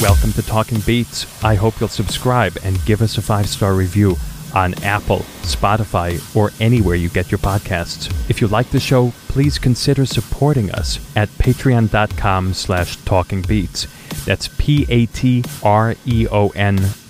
Welcome to Talking Beats. I hope you'll subscribe and give us a five star review on Apple, Spotify, or anywhere you get your podcasts. If you like the show, please consider supporting us at patreon.com slash talkingbeats. That's P-A-T-R-E-O-N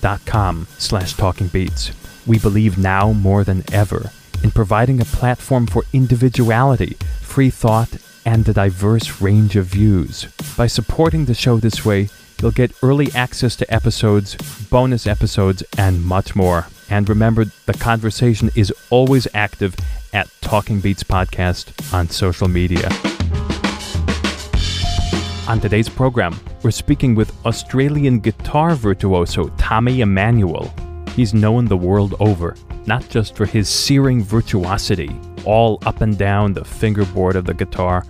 dot com slash talkingbeats. We believe now more than ever in providing a platform for individuality, free thought, and a diverse range of views. By supporting the show this way, You'll get early access to episodes, bonus episodes, and much more. And remember, the conversation is always active at Talking Beats Podcast on social media. On today's program, we're speaking with Australian guitar virtuoso Tommy Emmanuel. He's known the world over, not just for his searing virtuosity, all up and down the fingerboard of the guitar,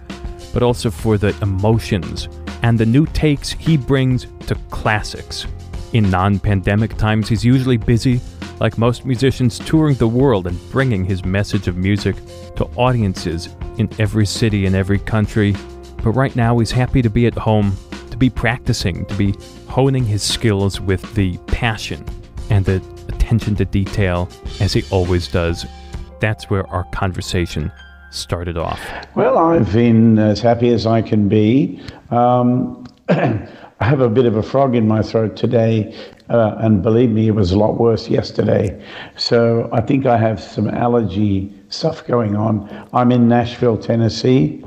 but also for the emotions and the new takes he brings to classics. In non pandemic times, he's usually busy, like most musicians, touring the world and bringing his message of music to audiences in every city and every country. But right now, he's happy to be at home, to be practicing, to be honing his skills with the passion and the attention to detail as he always does. That's where our conversation started off? Well, I've been as happy as I can be. Um, I have a bit of a frog in my throat today, uh, and believe me, it was a lot worse yesterday. So I think I have some allergy stuff going on. I'm in Nashville, Tennessee.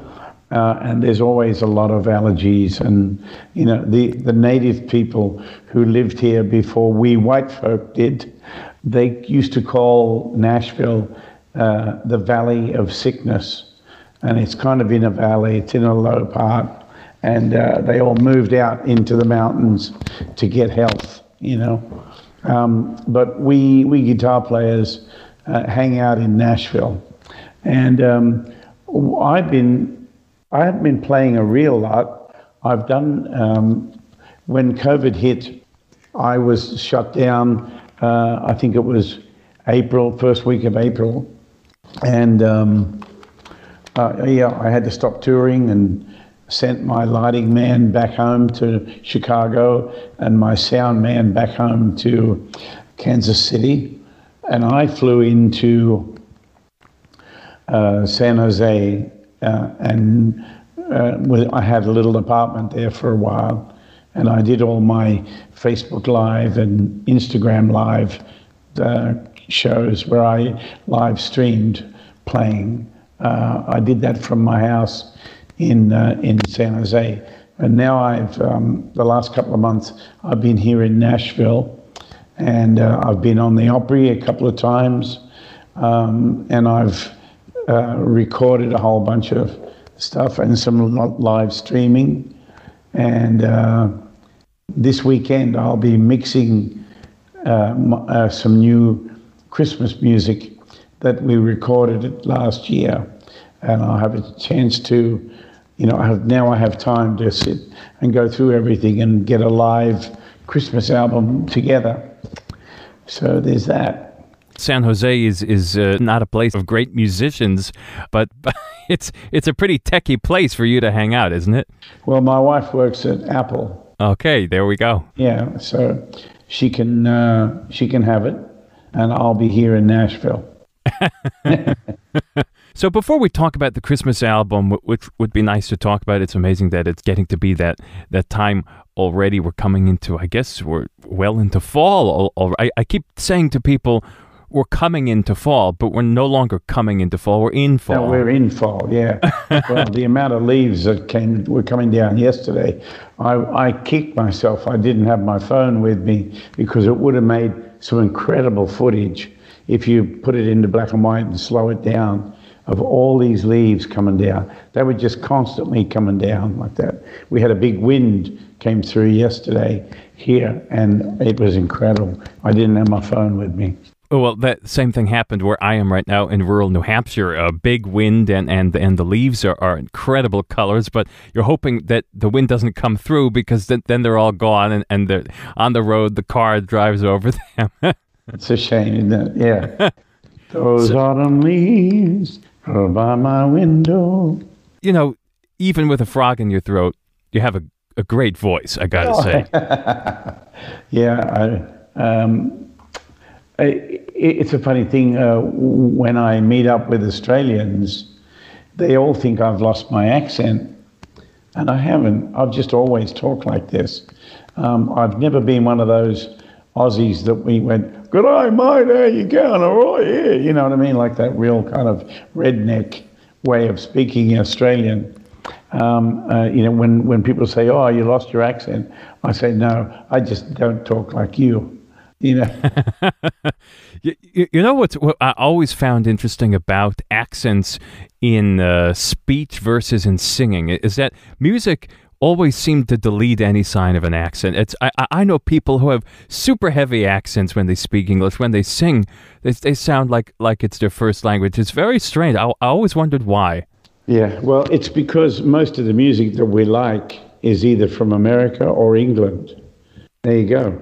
Uh, and there's always a lot of allergies. And, you know, the, the native people who lived here before we white folk did, they used to call Nashville uh, the Valley of Sickness. And it's kind of in a valley, it's in a low part. And uh, they all moved out into the mountains to get health, you know. Um, but we, we guitar players uh, hang out in Nashville. And um, I've been, I haven't been playing a real lot. I've done, um, when COVID hit, I was shut down, uh, I think it was April, first week of April and um, uh, yeah, I had to stop touring and sent my lighting man back home to Chicago and my sound man back home to Kansas City. And I flew into uh, San Jose uh, and uh, I had a little apartment there for a while. And I did all my Facebook Live and Instagram Live uh, shows where I live streamed playing. Uh, I did that from my house in uh, in San Jose, and now I've um, the last couple of months I've been here in Nashville, and uh, I've been on the Opry a couple of times, um, and I've uh, recorded a whole bunch of stuff and some live streaming, and uh, this weekend I'll be mixing uh, some new Christmas music that we recorded it last year, and I have a chance to, you know, I have now I have time to sit and go through everything and get a live Christmas album together. So there's that. San Jose is is uh, not a place of great musicians, but, but it's it's a pretty techie place for you to hang out, isn't it? Well, my wife works at Apple. Okay, there we go. Yeah, so she can uh, she can have it, and I'll be here in Nashville. so before we talk about the Christmas album, which would be nice to talk about, it's amazing that it's getting to be that that time already. We're coming into, I guess, we're well into fall. I, I keep saying to people, we're coming into fall, but we're no longer coming into fall. We're in fall. No, we're in fall. Yeah. well, the amount of leaves that came were coming down yesterday. I I kicked myself. I didn't have my phone with me because it would have made some incredible footage if you put it into black and white and slow it down, of all these leaves coming down. They were just constantly coming down like that. We had a big wind came through yesterday here, and it was incredible. I didn't have my phone with me. Oh, well, that same thing happened where I am right now in rural New Hampshire. A big wind and, and, and the leaves are, are incredible colors, but you're hoping that the wind doesn't come through because then, then they're all gone and, and they're on the road, the car drives over them. It's a shame, isn't it? Yeah. Those so, autumn leaves are by my window. You know, even with a frog in your throat, you have a a great voice, I got to oh. say. yeah, I, um, it's a funny thing. Uh, when I meet up with Australians, they all think I've lost my accent, and I haven't. I've just always talked like this. Um, I've never been one of those Aussies that we went, "Good day, mate. How you going? All right, yeah." You know what I mean? Like that real kind of redneck way of speaking Australian. Um, uh, you know, when, when people say, "Oh, you lost your accent," I say, "No, I just don't talk like you." You know. you, you, know what's what I always found interesting about accents in uh, speech versus in singing is that music always seemed to delete any sign of an accent. It's I, I know people who have super heavy accents when they speak English. When they sing, they, they sound like like it's their first language. It's very strange. I, I always wondered why. Yeah, well, it's because most of the music that we like is either from America or England. There you go.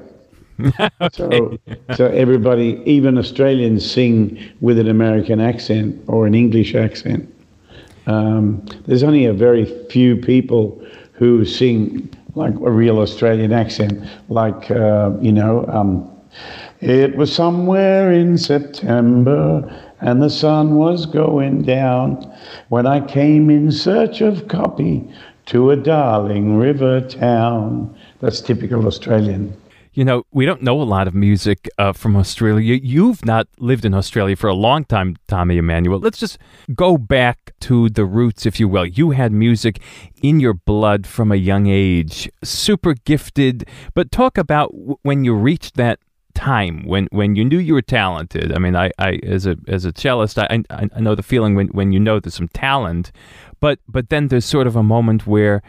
Okay. So, so everybody, even Australians, sing with an American accent or an English accent. Um, there's only a very few people who sing like a real Australian accent, like uh, you know. Um, it was somewhere in September and the sun was going down when I came in search of copy to a darling river town. That's typical Australian. You know, we don't know a lot of music uh, from Australia. You've not lived in Australia for a long time, Tommy Emmanuel. Let's just go back to the roots, if you will. You had music in your blood from a young age, super gifted. But talk about when you reached that time when when you knew you were talented. I mean, I, I as a as a cellist, I, I know the feeling when when you know there's some talent, but but then there's sort of a moment where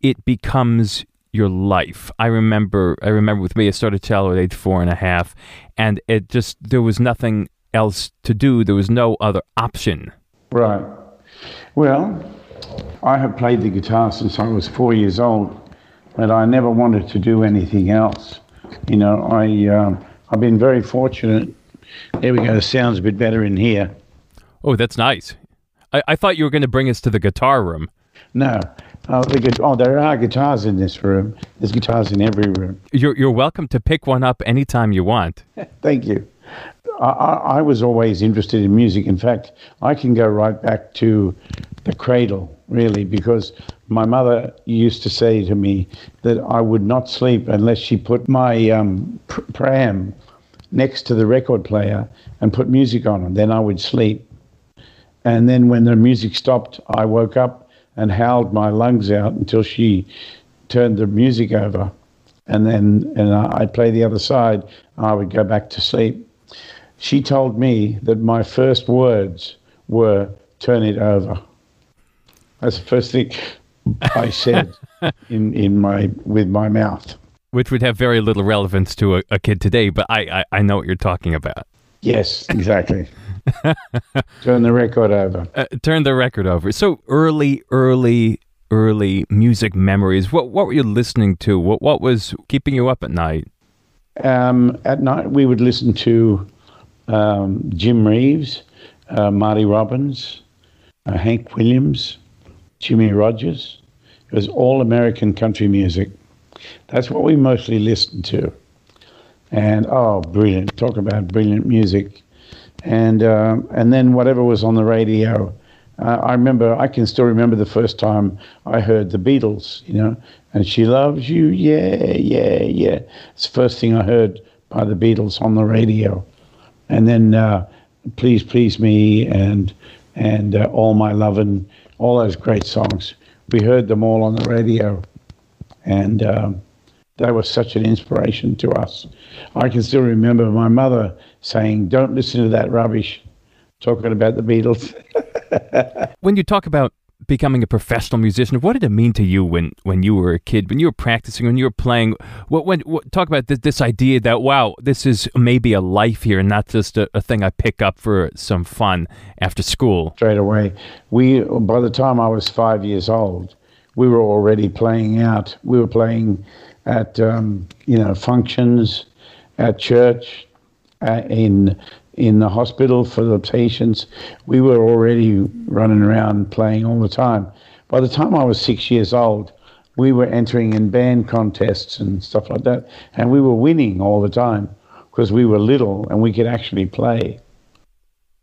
it becomes your life. I remember I remember with me, I started cello at age four and a half, and it just there was nothing else to do. There was no other option. Right. Well, I have played the guitar since I was four years old, but I never wanted to do anything else. You know, I uh, I've been very fortunate. There we go. Sound's a bit better in here. Oh, that's nice. I, I thought you were going to bring us to the guitar room. No. Oh, the, oh, there are guitars in this room. There's guitars in every room. You're, you're welcome to pick one up anytime you want. Thank you. I, I, was always interested in music. In fact, I can go right back to the cradle, really, because my mother used to say to me that I would not sleep unless she put my um, pr- pram next to the record player and put music on, and then I would sleep. And then when the music stopped, I woke up and howled my lungs out until she turned the music over. And then and I'd play the other side, and I would go back to sleep. She told me that my first words were, turn it over. That's the first thing I said in, in my with my mouth. Which would have very little relevance to a, a kid today, but I, I, I, know what you're talking about. Yes, exactly. Turn the record over. Uh, turn the record over. So early, early, early music memories. What what were you listening to? What what was keeping you up at night? Um, at night, we would listen to um, Jim Reeves, uh, Marty Robbins, uh, Hank Williams, Jimmie Rodgers. It was all American country music. That's what we mostly listened to. And oh, brilliant! Talk about brilliant music. And uh, and then whatever was on the radio. Uh, I remember. I can still remember the first time I heard the Beatles. You know, and she loves you. Yeah, yeah, yeah. It's the first thing I heard by the Beatles on the radio. And then uh, please, please me, and and uh, all my lovin' all those great songs. We heard them all on the radio, and um, they were such an inspiration to us. I can still remember my mother saying, Don't listen to that rubbish, talking about the Beatles. when you talk about becoming a professional musician. What did it mean to you when, when you were a kid, when you were practicing, when you were playing? What when what, talk about this, this idea that wow, this is maybe a life here, and not just a, a, thing I pick up for some fun after school. Straight away, we by the time I was five years old, we were already playing out. We were playing at um, you know functions, at church, uh, in in the hospital for the patients. We were already running around playing all the time. By the time I was six years old, we were entering in band contests and stuff like that, and we were winning all the time because we were little and we could actually play.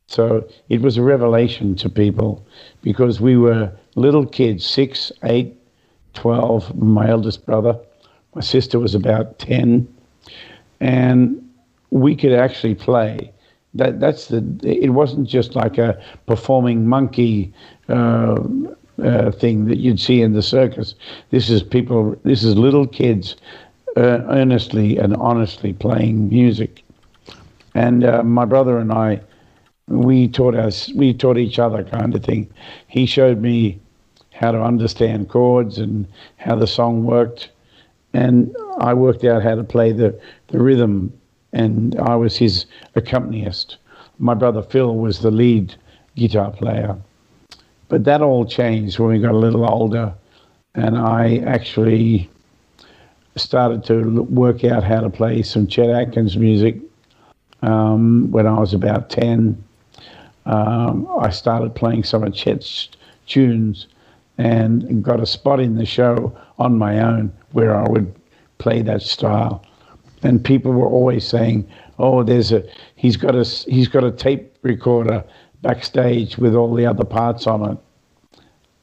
So it was a revelation to people because we were little kids, six, eight, 12, my eldest brother. My sister was about 10. And we could actually play. That, that's the, it wasn't just like a performing monkey uh, uh, thing that you'd see in the circus. This is people, this is little kids uh, earnestly and honestly playing music. And uh, my brother and I, we taught us, we taught each other kind of thing. He showed me how to understand chords and how the song worked, and I worked out how to play the, the rhythm, and I was his accompanist. My brother Phil was the lead guitar player. But that all changed when we got a little older, and I actually started to work out how to play some Chet Atkins music um, when I was about 10. Um, I started playing some of Chet's tunes and got a spot in the show on my own where I would play that style. And people were always saying, "Oh, there's a he's got a he's got a tape recorder backstage with all the other parts on it,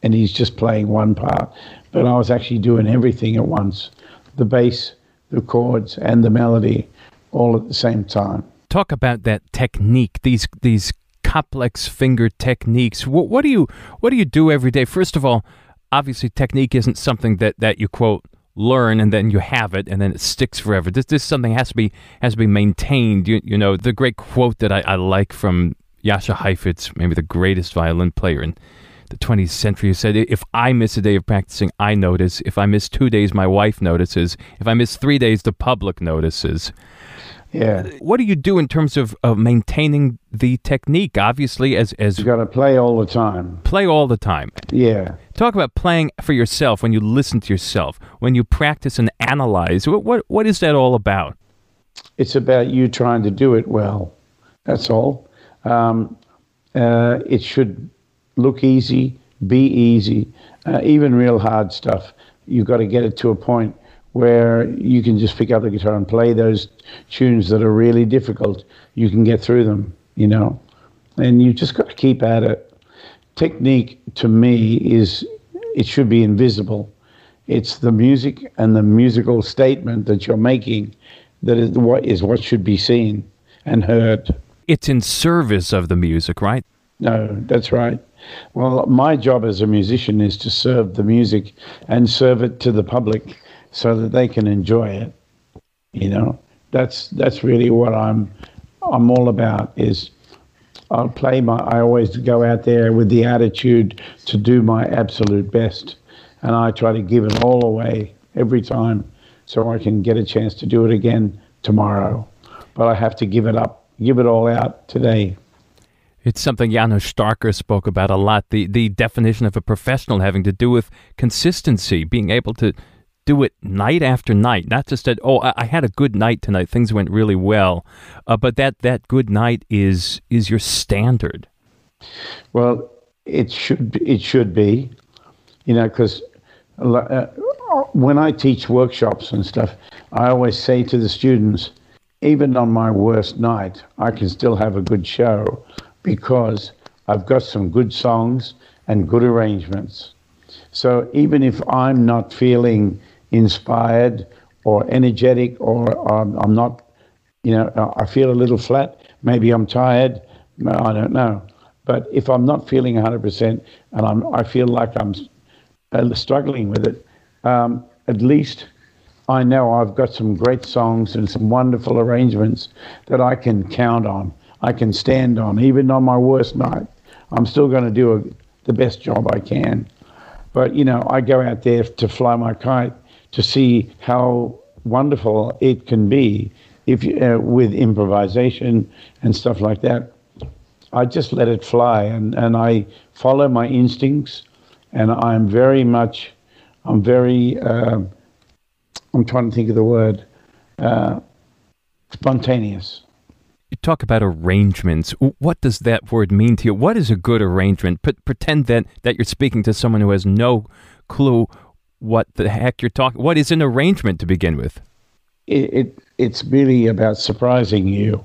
and he's just playing one part." But I was actually doing everything at once: the bass, the chords, and the melody, all at the same time. Talk about that technique. These these complex finger techniques. What, what do you what do you do every day? First of all, obviously technique isn't something that that you quote learn and then you have it and then it sticks forever. This this something has to be has to be maintained. You you know the great quote that I, I like from Jascha Heifetz, maybe the greatest violin player in the 20th century, who said, "If I miss a day of practicing, I notice. If I miss two days, my wife notices. If I miss three days, the public notices." Yeah. What do you do in terms of, of maintaining the technique? Obviously, as as you got to play all the time. Play all the time. Yeah. Talk about playing for yourself when you listen to yourself, when you practice and analyze. What what, what is that all about? It's about you trying to do it well. That's all. Um, uh, it should look easy, be easy. Uh, even real hard stuff, you've got to get it to a point where you can just pick up the guitar and play those tunes that are really difficult. You can get through them, you know, and you just got to keep at it. Technique to me is it should be invisible. It's the music and the musical statement that you're making that is what is what should be seen and heard. It's in service of the music, right? No, that's right. Well, my job as a musician is to serve the music and serve it to the public so that they can enjoy it. You know, that's that's really what I'm I'm all about. Is I'll play my. I always go out there with the attitude to do my absolute best, and I try to give it all away every time, so I can get a chance to do it again tomorrow. But I have to give it up, give it all out today. It's something Janos Starker spoke about a lot. The the definition of a professional having to do with consistency, being able to do it night after night, not just that. Oh, I, I had a good night tonight; things went really well, uh, but that that good night is is your standard. Well, it should it should be, you know, because uh, when I teach workshops and stuff, I always say to the students, even on my worst night, I can still have a good show because I've got some good songs and good arrangements. So even if I'm not feeling inspired or energetic or um, I'm not, you know, I feel a little flat. Maybe I'm tired. I don't know. But if I'm not feeling 100% and I'm, I feel like I'm uh, struggling with it, um, at least I know I've got some great songs and some wonderful arrangements that I can count on. I can stand on, even on my worst night. I'm still going to do a, the best job I can. But, you know, I go out there to fly my kite to see how wonderful it can be if uh, with improvisation and stuff like that. I just let it fly and, and I follow my instincts and I'm very much, I'm very, uh, I'm trying to think of the word, uh, spontaneous. You talk about arrangements. What does that word mean to you? What is a good arrangement? P- pretend that, that you're speaking to someone who has no clue what the heck you're talking. What is an arrangement to begin with? It, it it's really about surprising you.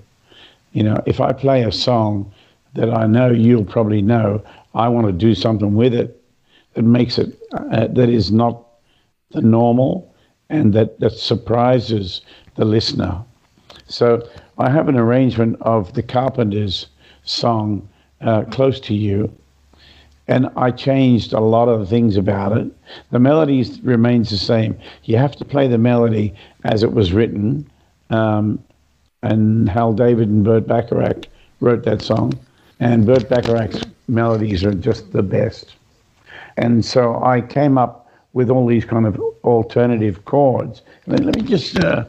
You know, if I play a song that I know you'll probably know, I want to do something with it that makes it uh, that is not the normal and that that surprises the listener. So I have an arrangement of the Carpenters song uh, "Close to You." And I changed a lot of things about it. The melody remains the same. You have to play the melody as it was written. Um, and Hal David and Burt Bacharach wrote that song. And Burt Bacharach's melodies are just the best. And so I came up with all these kind of alternative chords. Let, let me just uh,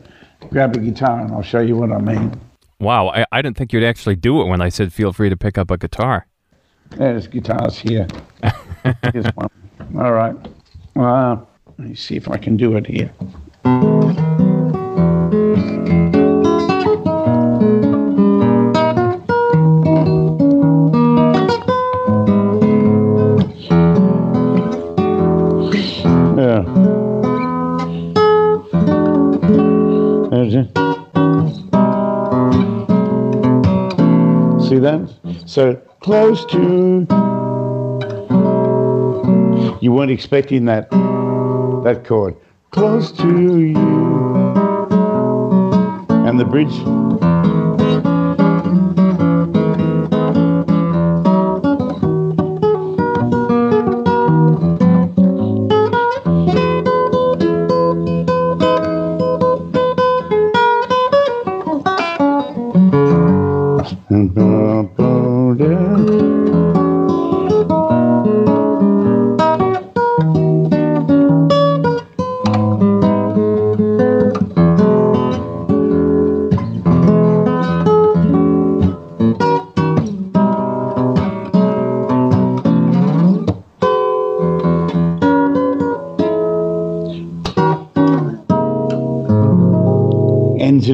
grab a guitar and I'll show you what I mean. Wow, I, I didn't think you'd actually do it when I said feel free to pick up a guitar. There's guitars here. Here's one. All right. Uh, let me see if I can do it here. Yeah. There's it. See that? So close to. You weren't expecting that that chord. Close to you. And the bridge.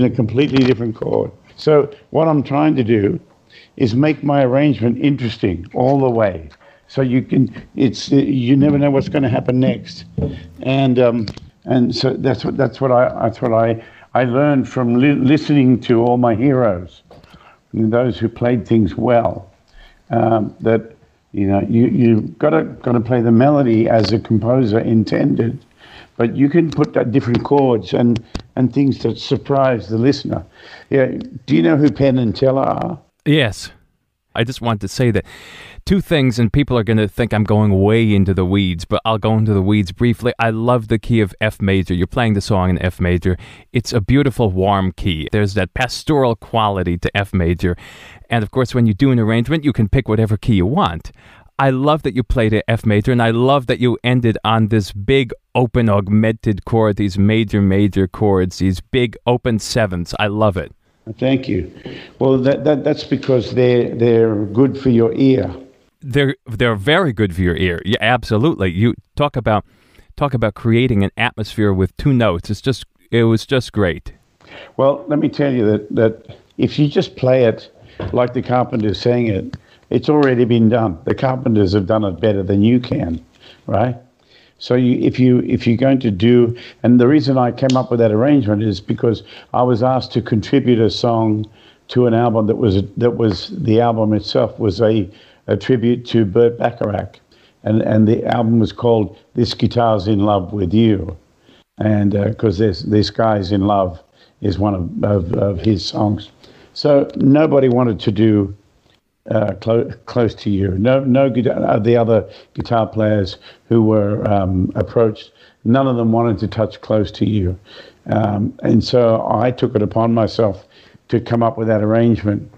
In a completely different chord. So what I'm trying to do is make my arrangement interesting all the way. So you can, it's you never know what's going to happen next, and um, and so that's what that's what I that's what I I learned from li- listening to all my heroes, those who played things well. Um, that you know you you've got to got to play the melody as a composer intended, but you can put that different chords and and things that surprise the listener. Yeah, do you know who Penn and Teller are? Yes. I just want to say that two things, and people are going to think I'm going way into the weeds, but I'll go into the weeds briefly. I love the key of F major. You're playing the song in F major. It's a beautiful, warm key. There's that pastoral quality to F major. And of course, when you do an arrangement, you can pick whatever key you want. I love that you played it F major, and I love that you ended on this big open augmented chord, these major, major chords, these big open sevenths. I love it. Thank you. Well, that, that that's because they're they're good for your ear. They're they're very good for your ear. Yeah, absolutely. You talk about talk about creating an atmosphere with two notes. It's just it was just great. Well, let me tell you that that if you just play it like the Carpenters sang it, it's already been done. The Carpenters have done it better than you can, right? So you, if you if you're going to do, and the reason I came up with that arrangement is because I was asked to contribute a song to an album that was that was the album itself was a, a tribute to Burt Bacharach, and and the album was called "This Guitar's in Love with You," and because uh, this this guy's in love is one of, of, of his songs. So nobody wanted to do uh, clo- close to you. No, no uh, the other guitar players who were um, approached, none of them wanted to touch close to you. Um, and so I took it upon myself to come up with that arrangement.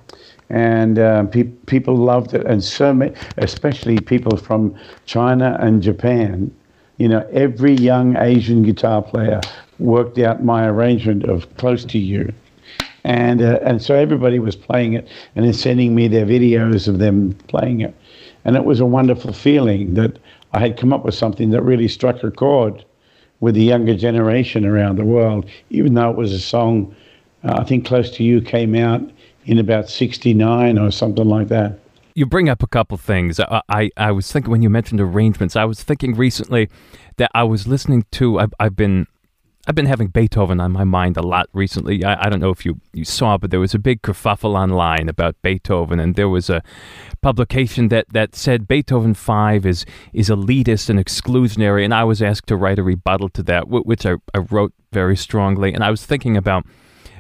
And uh, pe- people loved it, and so many, especially people from China and Japan. You know, every young Asian guitar player worked out my arrangement of "Close to You," and uh, and so everybody was playing it and then sending me their videos of them playing it, and it was a wonderful feeling that I had come up with something that really struck a chord with the younger generation around the world, even though it was a song. Uh, I think "Close to You" came out in about '69 or something like that. You bring up a couple things. I, I, I was thinking when you mentioned arrangements, I was thinking recently that I was listening to. I've, I've been I've been having Beethoven on my mind a lot recently. I, I, don't know if you, you saw, but there was a big kerfuffle online about Beethoven, and there was a publication that, that said Beethoven 5 is, is elitist and exclusionary, and I was asked to write a rebuttal to that, which I, I wrote very strongly. And I was thinking about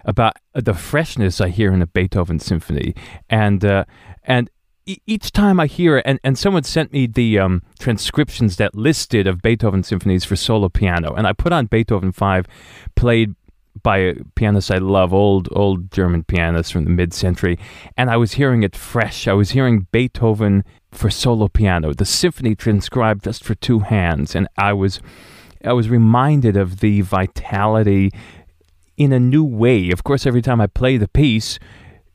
about the freshness I hear in a Beethoven symphony, and uh, and each time I hear it, and, and someone sent me the um, transcriptions that listed of Beethoven symphonies for solo piano, and I put on Beethoven 5, played by a pianist I love, old old German pianist from the mid century, and I was hearing it fresh. I was hearing Beethoven for solo piano, the symphony transcribed just for two hands, and I was I was reminded of the vitality in a new way. Of course, every time I play the piece,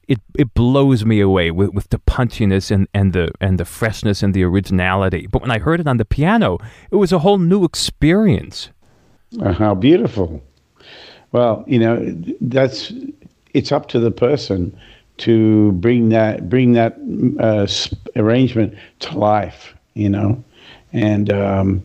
it it blows me away with, with the punchiness and, and the and the freshness and the originality. But when I heard it on the piano, it was a whole new experience. Uh, how beautiful! Well, you know, that's it's up to the person to bring that bring that uh, arrangement to life. You know, and um,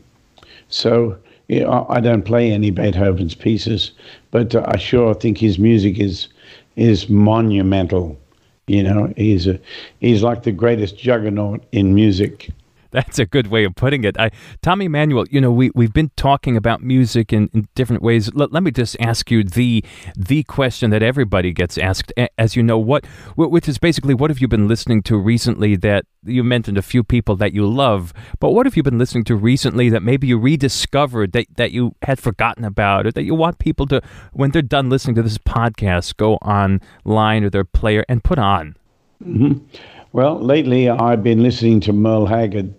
so I don't play any Beethoven's pieces, but uh, I sure think his music is is monumental. You know, he's a he's like the greatest juggernaut in music. That's a good way of putting it. I, Tommy Emmanuel, you know, we, we've been talking about music in, in different ways. L- let me just ask you the the question that everybody gets asked. As you know, what which is basically what have you been listening to recently that you mentioned a few people that you love, but what have you been listening to recently that maybe you rediscovered that, that you had forgotten about or that you want people to, when they're done listening to this podcast, go online or their player and put on? Mm-hmm. Well, lately I've been listening to Merle Haggard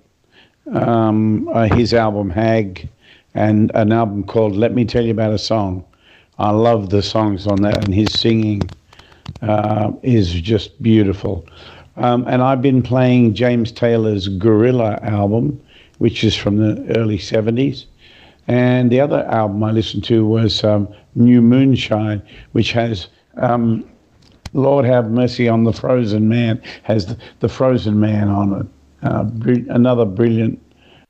um, uh, his album Hag, and an album called Let Me Tell You About a Song. I love the songs on that, and his singing uh, is just beautiful. Um, and I've been playing James Taylor's Gorilla album, which is from the early 70s. And the other album I listened to was um, New Moonshine, which has um, Lord Have Mercy on the Frozen Man, has the, the Frozen Man on it. Uh, br- another brilliant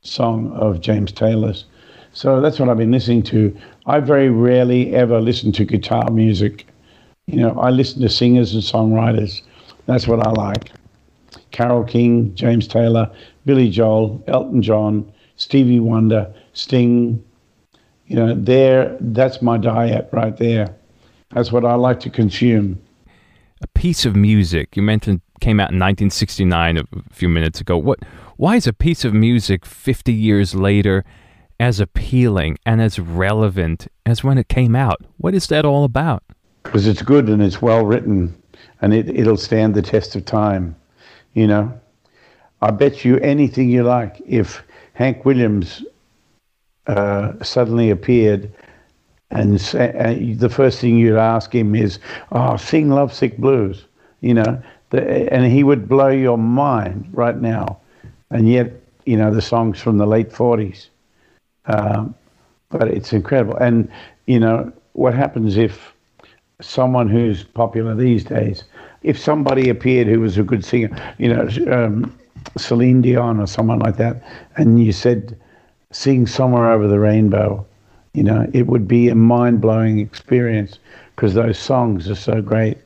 song of James Taylor's. So that's what I've been listening to. I very rarely ever listen to guitar music. You know, I listen to singers and songwriters. That's what I like. Carole King, James Taylor, Billy Joel, Elton John, Stevie Wonder, Sting. You know, there that's my diet right there. That's what I like to consume. A piece of music. You mentioned came out in 1969 a few minutes ago. What why is a piece of music 50 years later as appealing and as relevant as when it came out? What is that all about? Because it's good and it's well written and it, it'll stand the test of time. You know, I bet you anything you like if Hank Williams uh, suddenly appeared and uh, the first thing you'd ask him is, "Oh, sing Lovesick Blues," you know, and he would blow your mind right now. And yet, you know, the songs from the late 40s. Um, but it's incredible. And, you know, what happens if someone who's popular these days, if somebody appeared who was a good singer, you know, um, Celine Dion or someone like that, and you said, sing Somewhere Over the Rainbow, you know, it would be a mind blowing experience because those songs are so great.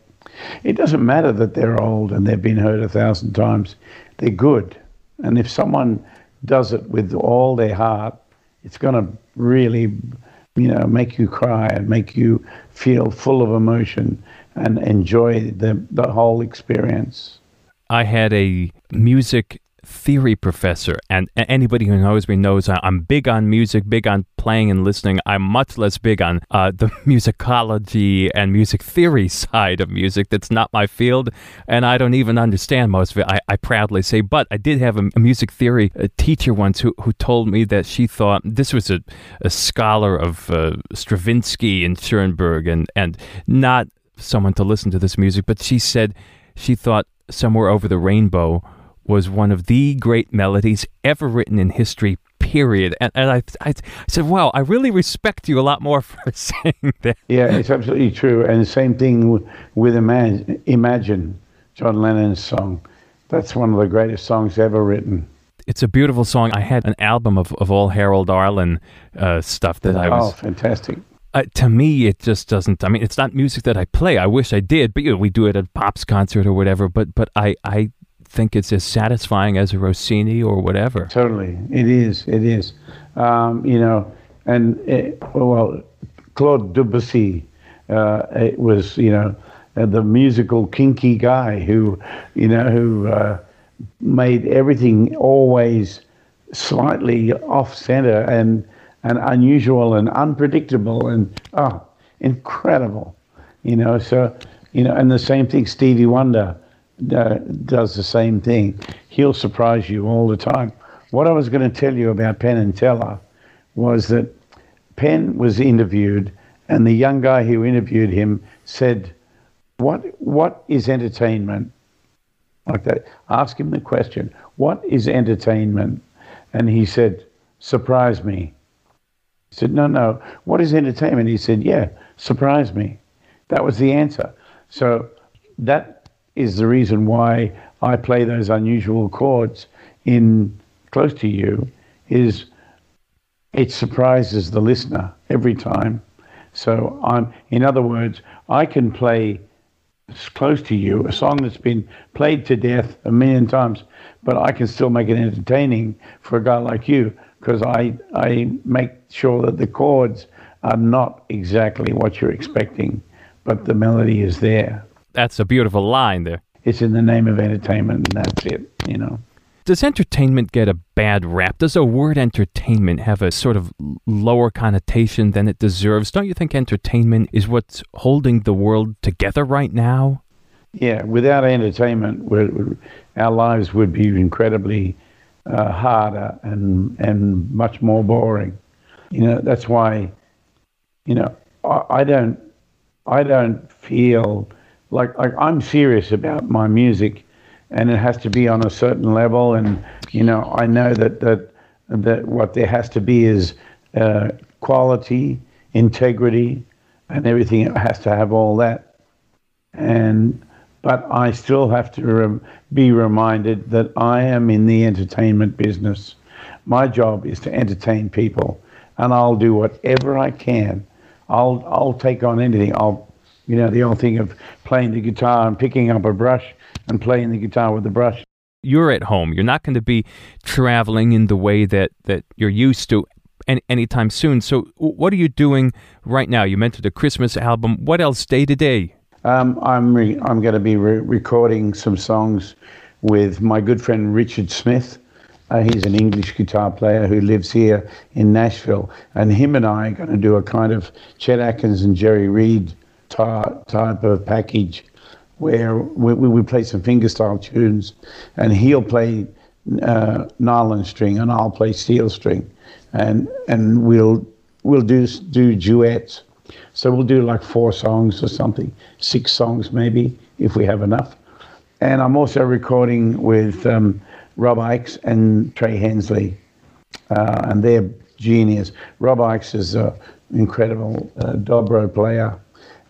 It doesn't matter that they're old and they've been heard a thousand times, they're good. And if someone does it with all their heart, it's going to really, you know, make you cry and make you feel full of emotion and enjoy the, the whole experience. I had a music theory professor, and anybody who knows me knows I'm big on music, big on playing and listening. I'm much less big on uh, the musicology and music theory side of music. That's not my field, and I don't even understand most of it. I, I proudly say, but I did have a, a music theory a teacher once who, who told me that she thought this was a, a scholar of uh, Stravinsky and Schoenberg, and and not someone to listen to this music, but she said she thought somewhere over the rainbow was one of the great melodies ever written in history, period. And, and I, I, said, wow, I really respect you a lot more for saying that. Yeah, it's absolutely true. And the same thing with Imagine, Imagine John Lennon's song. That's one of the greatest songs ever written. It's a beautiful song. I had an album of, of all Harold Arlen uh, stuff that I was. Oh, fantastic. Uh, to me, it just doesn't. I mean, it's not music that I play. I wish I did, but you know, we do it at Pop's concert or whatever. But but I I think it's as satisfying as a Rossini or whatever. Totally, it is. It is. Um, you know, and it, well, Claude Debussy, uh, it was you know uh, the musical kinky guy who you know who uh, made everything always slightly off center and and unusual and unpredictable and oh incredible you know so you know and the same thing stevie wonder uh, does the same thing he'll surprise you all the time what i was going to tell you about penn and teller was that penn was interviewed and the young guy who interviewed him said what what is entertainment like that ask him the question what is entertainment and he said surprise me he said, No, no. What is entertainment? He said, Yeah, surprise me. That was the answer. So that is the reason why I play those unusual chords in Close to You is it surprises the listener every time. So I'm in other words, I can play close to you, a song that's been played to death a million times, but I can still make it entertaining for a guy like you because I, I make sure that the chords are not exactly what you're expecting, but the melody is there. That's a beautiful line there. It's in the name of entertainment, and that's it, you know. Does entertainment get a bad rap? Does a word entertainment have a sort of lower connotation than it deserves? Don't you think entertainment is what's holding the world together right now? Yeah, without entertainment, our lives would be incredibly uh, harder and and much more boring. You know that's why, you know, I, I don't I don't feel like like I'm serious about my music, and it has to be on a certain level. And you know, I know that that that what there has to be is uh, quality, integrity, and everything. It has to have all that. And but I still have to re- be reminded that I am in the entertainment business. My job is to entertain people, and I'll do whatever I can. I'll I'll take on anything. I'll, you know, the old thing of playing the guitar and picking up a brush and playing the guitar with the brush. You're at home. You're not going to be traveling in the way that that you're used to any, anytime soon. So, what are you doing right now? You mentioned a Christmas album. What else day to day? Um, I'm re- I'm going to be re- recording some songs with my good friend Richard Smith. Uh, he's an English guitar player who lives here in Nashville, and him and I are going to do a kind of Chet Atkins and Jerry Reed type of package, where we, we play some fingerstyle tunes, and he'll play uh, nylon string and I'll play steel string, and and we'll we'll do do duets so we'll do like four songs or something, six songs maybe, if we have enough. And I'm also recording with um, Rob Ickes and Trey Hensley, uh, and they're genius. Rob Ickes is an incredible uh, dobro player,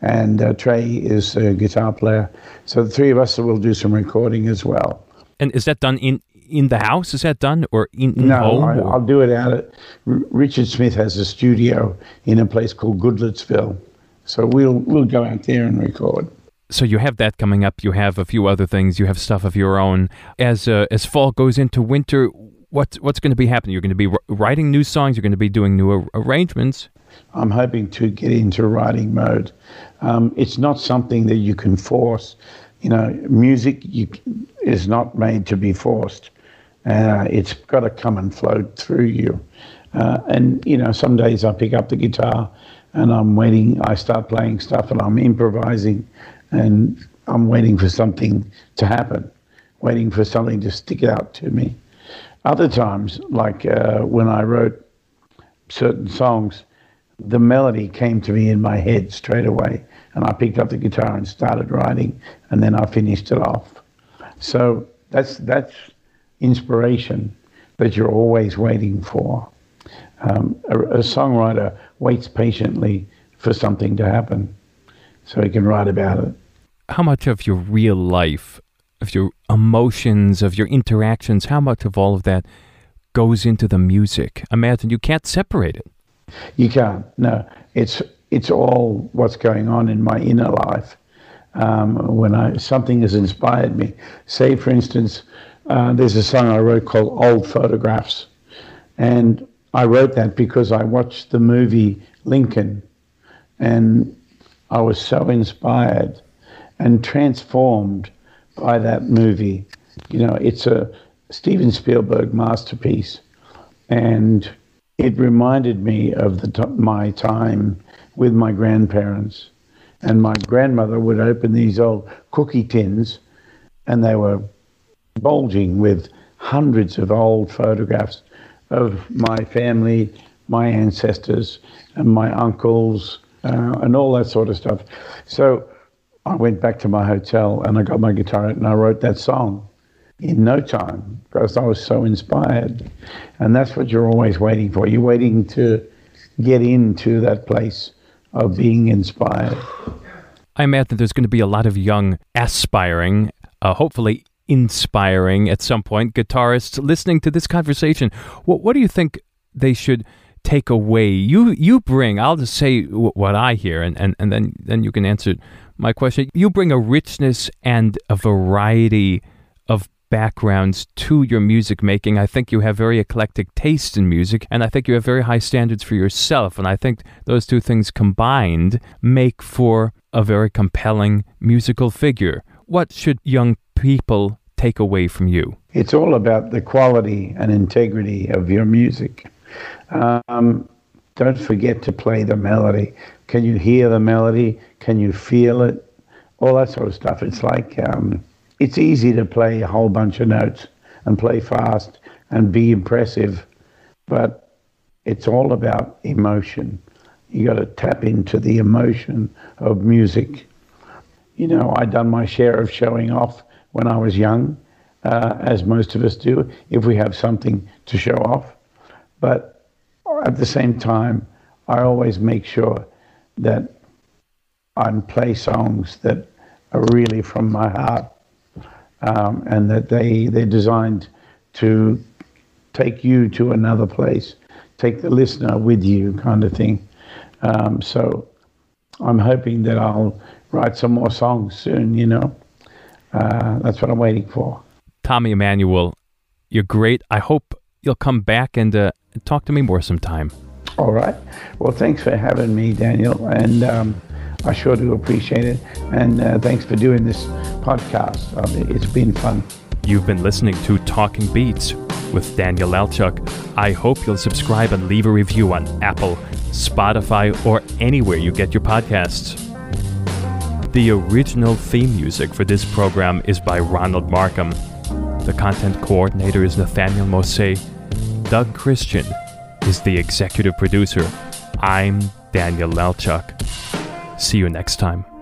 and uh, Trey is a guitar player. So the three of us will do some recording as well. And is that done in in the house? Is that done or in, in no, home? Or? I'll do it out at R- Richard Smith has a studio in a place called Goodlettsville, so we'll we'll go out there and record. So you have that coming up. You have a few other things. You have stuff of your own. As uh, as fall goes into winter, what's what's going to be happening? You're going to be writing new songs. You're going to be doing new ar- arrangements. I'm hoping to get into writing mode. Um, it's not something that you can force. You know, music you, is not made to be forced. Uh, it's got to come and flow through you. Uh, and, you know, some days I pick up the guitar and I'm waiting, I start playing stuff and I'm improvising and I'm waiting for something to happen, waiting for something to stick out to me. Other times, like uh, when I wrote certain songs, the melody came to me in my head straight away, and I picked up the guitar and started writing, and then I finished it off. So that's that's inspiration that you're always waiting for. Um, a, a, songwriter waits patiently for something to happen so he can write about it. How much of your real life of your emotions, of your interactions, how much of all of that goes into the music? Imagine you can't separate it. You can't. No, it's it's all what's going on in my inner life. Um, when I something has inspired me. Say, for instance, uh, there's a song I wrote called "Old Photographs," and I wrote that because I watched the movie Lincoln, and I was so inspired and transformed by that movie. You know, it's a Steven Spielberg masterpiece, and it reminded me of the t- my time with my grandparents. And my grandmother would open these old cookie tins, and they were bulging with hundreds of old photographs of my family, my ancestors, and my uncles, uh, and all that sort of stuff. So I went back to my hotel and I got my guitar and I wrote that song in no time because I was so inspired. And that's what you're always waiting for. You're waiting to get into that place of being inspired. I imagine there's going to be a lot of young, aspiring, uh, hopefully inspiring at some point guitarists listening to this conversation. What, what do you think they should take away? You you bring. I'll just say w- what I hear, and, and, and then then you can answer my question. You bring a richness and a variety of backgrounds to your music making. I think you have very eclectic taste in music, and I think you have very high standards for yourself. And I think those two things combined make for a very compelling musical figure. What should young people take away from you? It's all about the quality and integrity of your music. Um, don't forget to play the melody. Can you hear the melody? Can you feel it? All that sort of stuff. It's like um, it's easy to play a whole bunch of notes and play fast and be impressive, but it's all about emotion. You got to tap into the emotion of music. You know, I done my share of showing off when I was young, uh, as most of us do, if we have something to show off. But at the same time, I always make sure that I play songs that are really from my heart um, and that they, they're designed to take you to another place, take the listener with you, kind of thing. Um, so I'm hoping that I'll write some more songs soon, you know. Uh, that's what I'm waiting for. Tommy Emmanuel, you're great. I hope you'll come back and uh, talk to me more sometime. All right. Well, thanks for having me, Daniel. And um, I sure do appreciate it. And uh, thanks for doing this podcast. Um, it's been fun. You've been listening to Talking Beats with Daniel Lelchuk. I hope you'll subscribe and leave a review on Apple, Spotify, or anywhere you get your podcasts. The original theme music for this program is by Ronald Markham. The content coordinator is Nathaniel Mose. Doug Christian is the executive producer. I'm Daniel Lelchuk. See you next time.